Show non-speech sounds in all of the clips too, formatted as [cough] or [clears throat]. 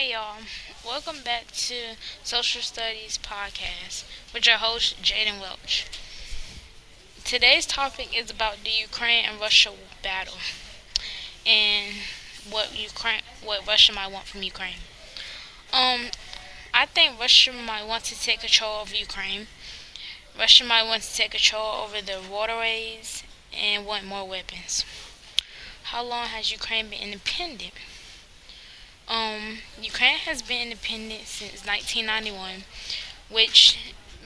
Hey y'all, welcome back to Social Studies Podcast with your host Jadin Welch. Today's topic is about the Ukraine and Russia battle and what Ukraine what Russia might want from Ukraine. Um I think Russia might want to take control of Ukraine. Russia might want to take control over the waterways and want more weapons. How long has Ukraine been independent? Um, Ukraine has been independent since 1991, which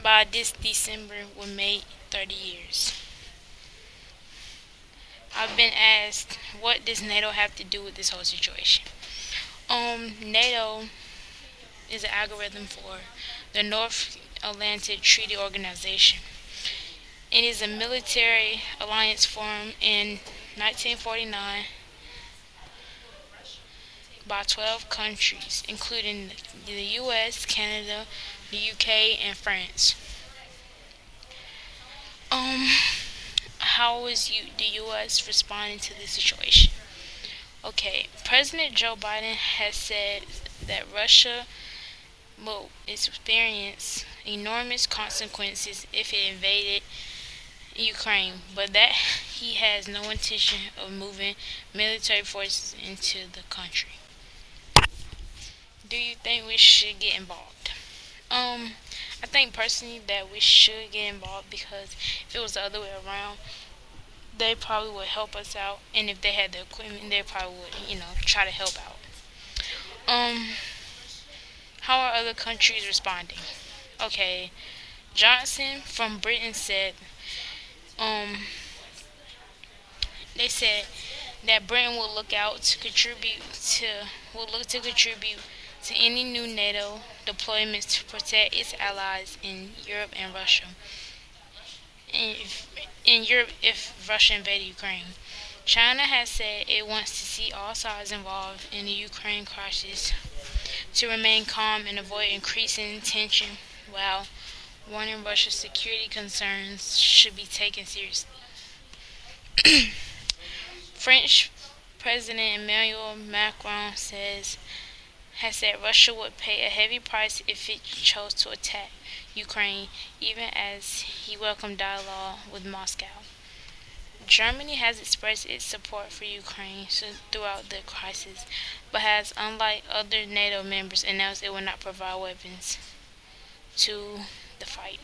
by this December will make 30 years. I've been asked, what does NATO have to do with this whole situation? Um, NATO is an algorithm for the North Atlantic Treaty Organization. It is a military alliance formed in 1949 by 12 countries, including the US, Canada, the UK, and France. Um, how is you, the US responding to this situation? Okay, President Joe Biden has said that Russia will experience enormous consequences if it invaded Ukraine, but that he has no intention of moving military forces into the country do you think we should get involved? Um, I think personally that we should get involved because if it was the other way around, they probably would help us out, and if they had the equipment, they probably would, you know, try to help out. Um, how are other countries responding? Okay, Johnson from Britain said, um, they said that Britain will look out to contribute to, will look to contribute to any new NATO deployments to protect its allies in Europe and Russia. If, in Europe, if Russia invaded Ukraine, China has said it wants to see all sides involved in the Ukraine crisis to remain calm and avoid increasing tension, while warning Russia's security concerns should be taken seriously. [clears throat] French President Emmanuel Macron says has said Russia would pay a heavy price if it chose to attack Ukraine, even as he welcomed dialogue with Moscow. Germany has expressed its support for Ukraine throughout the crisis, but has, unlike other NATO members, announced it will not provide weapons to the fight.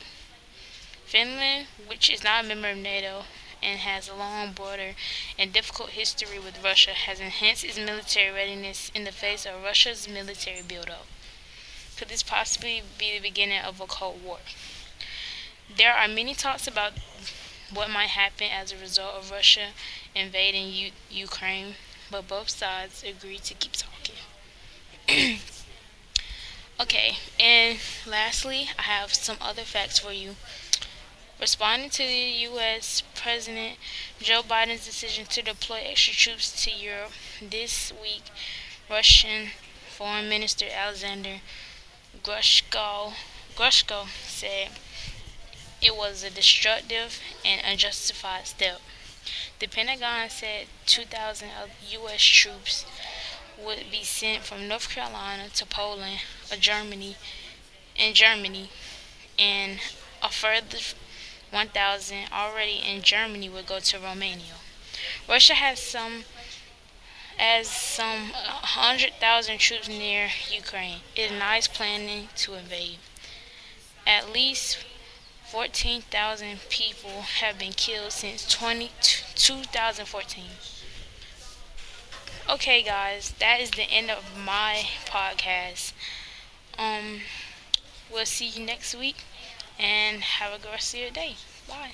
Finland, which is not a member of NATO, and has a long border and difficult history with Russia, has enhanced its military readiness in the face of Russia's military buildup. Could this possibly be the beginning of a Cold War? There are many talks about what might happen as a result of Russia invading U- Ukraine, but both sides agree to keep talking. [clears throat] okay, and lastly, I have some other facts for you. Responding to the U.S. President Joe Biden's decision to deploy extra troops to Europe this week, Russian Foreign Minister Alexander Grushko, Grushko said it was a destructive and unjustified step. The Pentagon said 2,000 U.S. troops would be sent from North Carolina to Poland or Germany and Germany, and a further 1,000 already in Germany would go to Romania. Russia has some as some 100,000 troops near Ukraine. It is planning to invade. At least 14,000 people have been killed since 20, 2014. Okay, guys, that is the end of my podcast. Um, we'll see you next week and have a good rest of your day. Bye.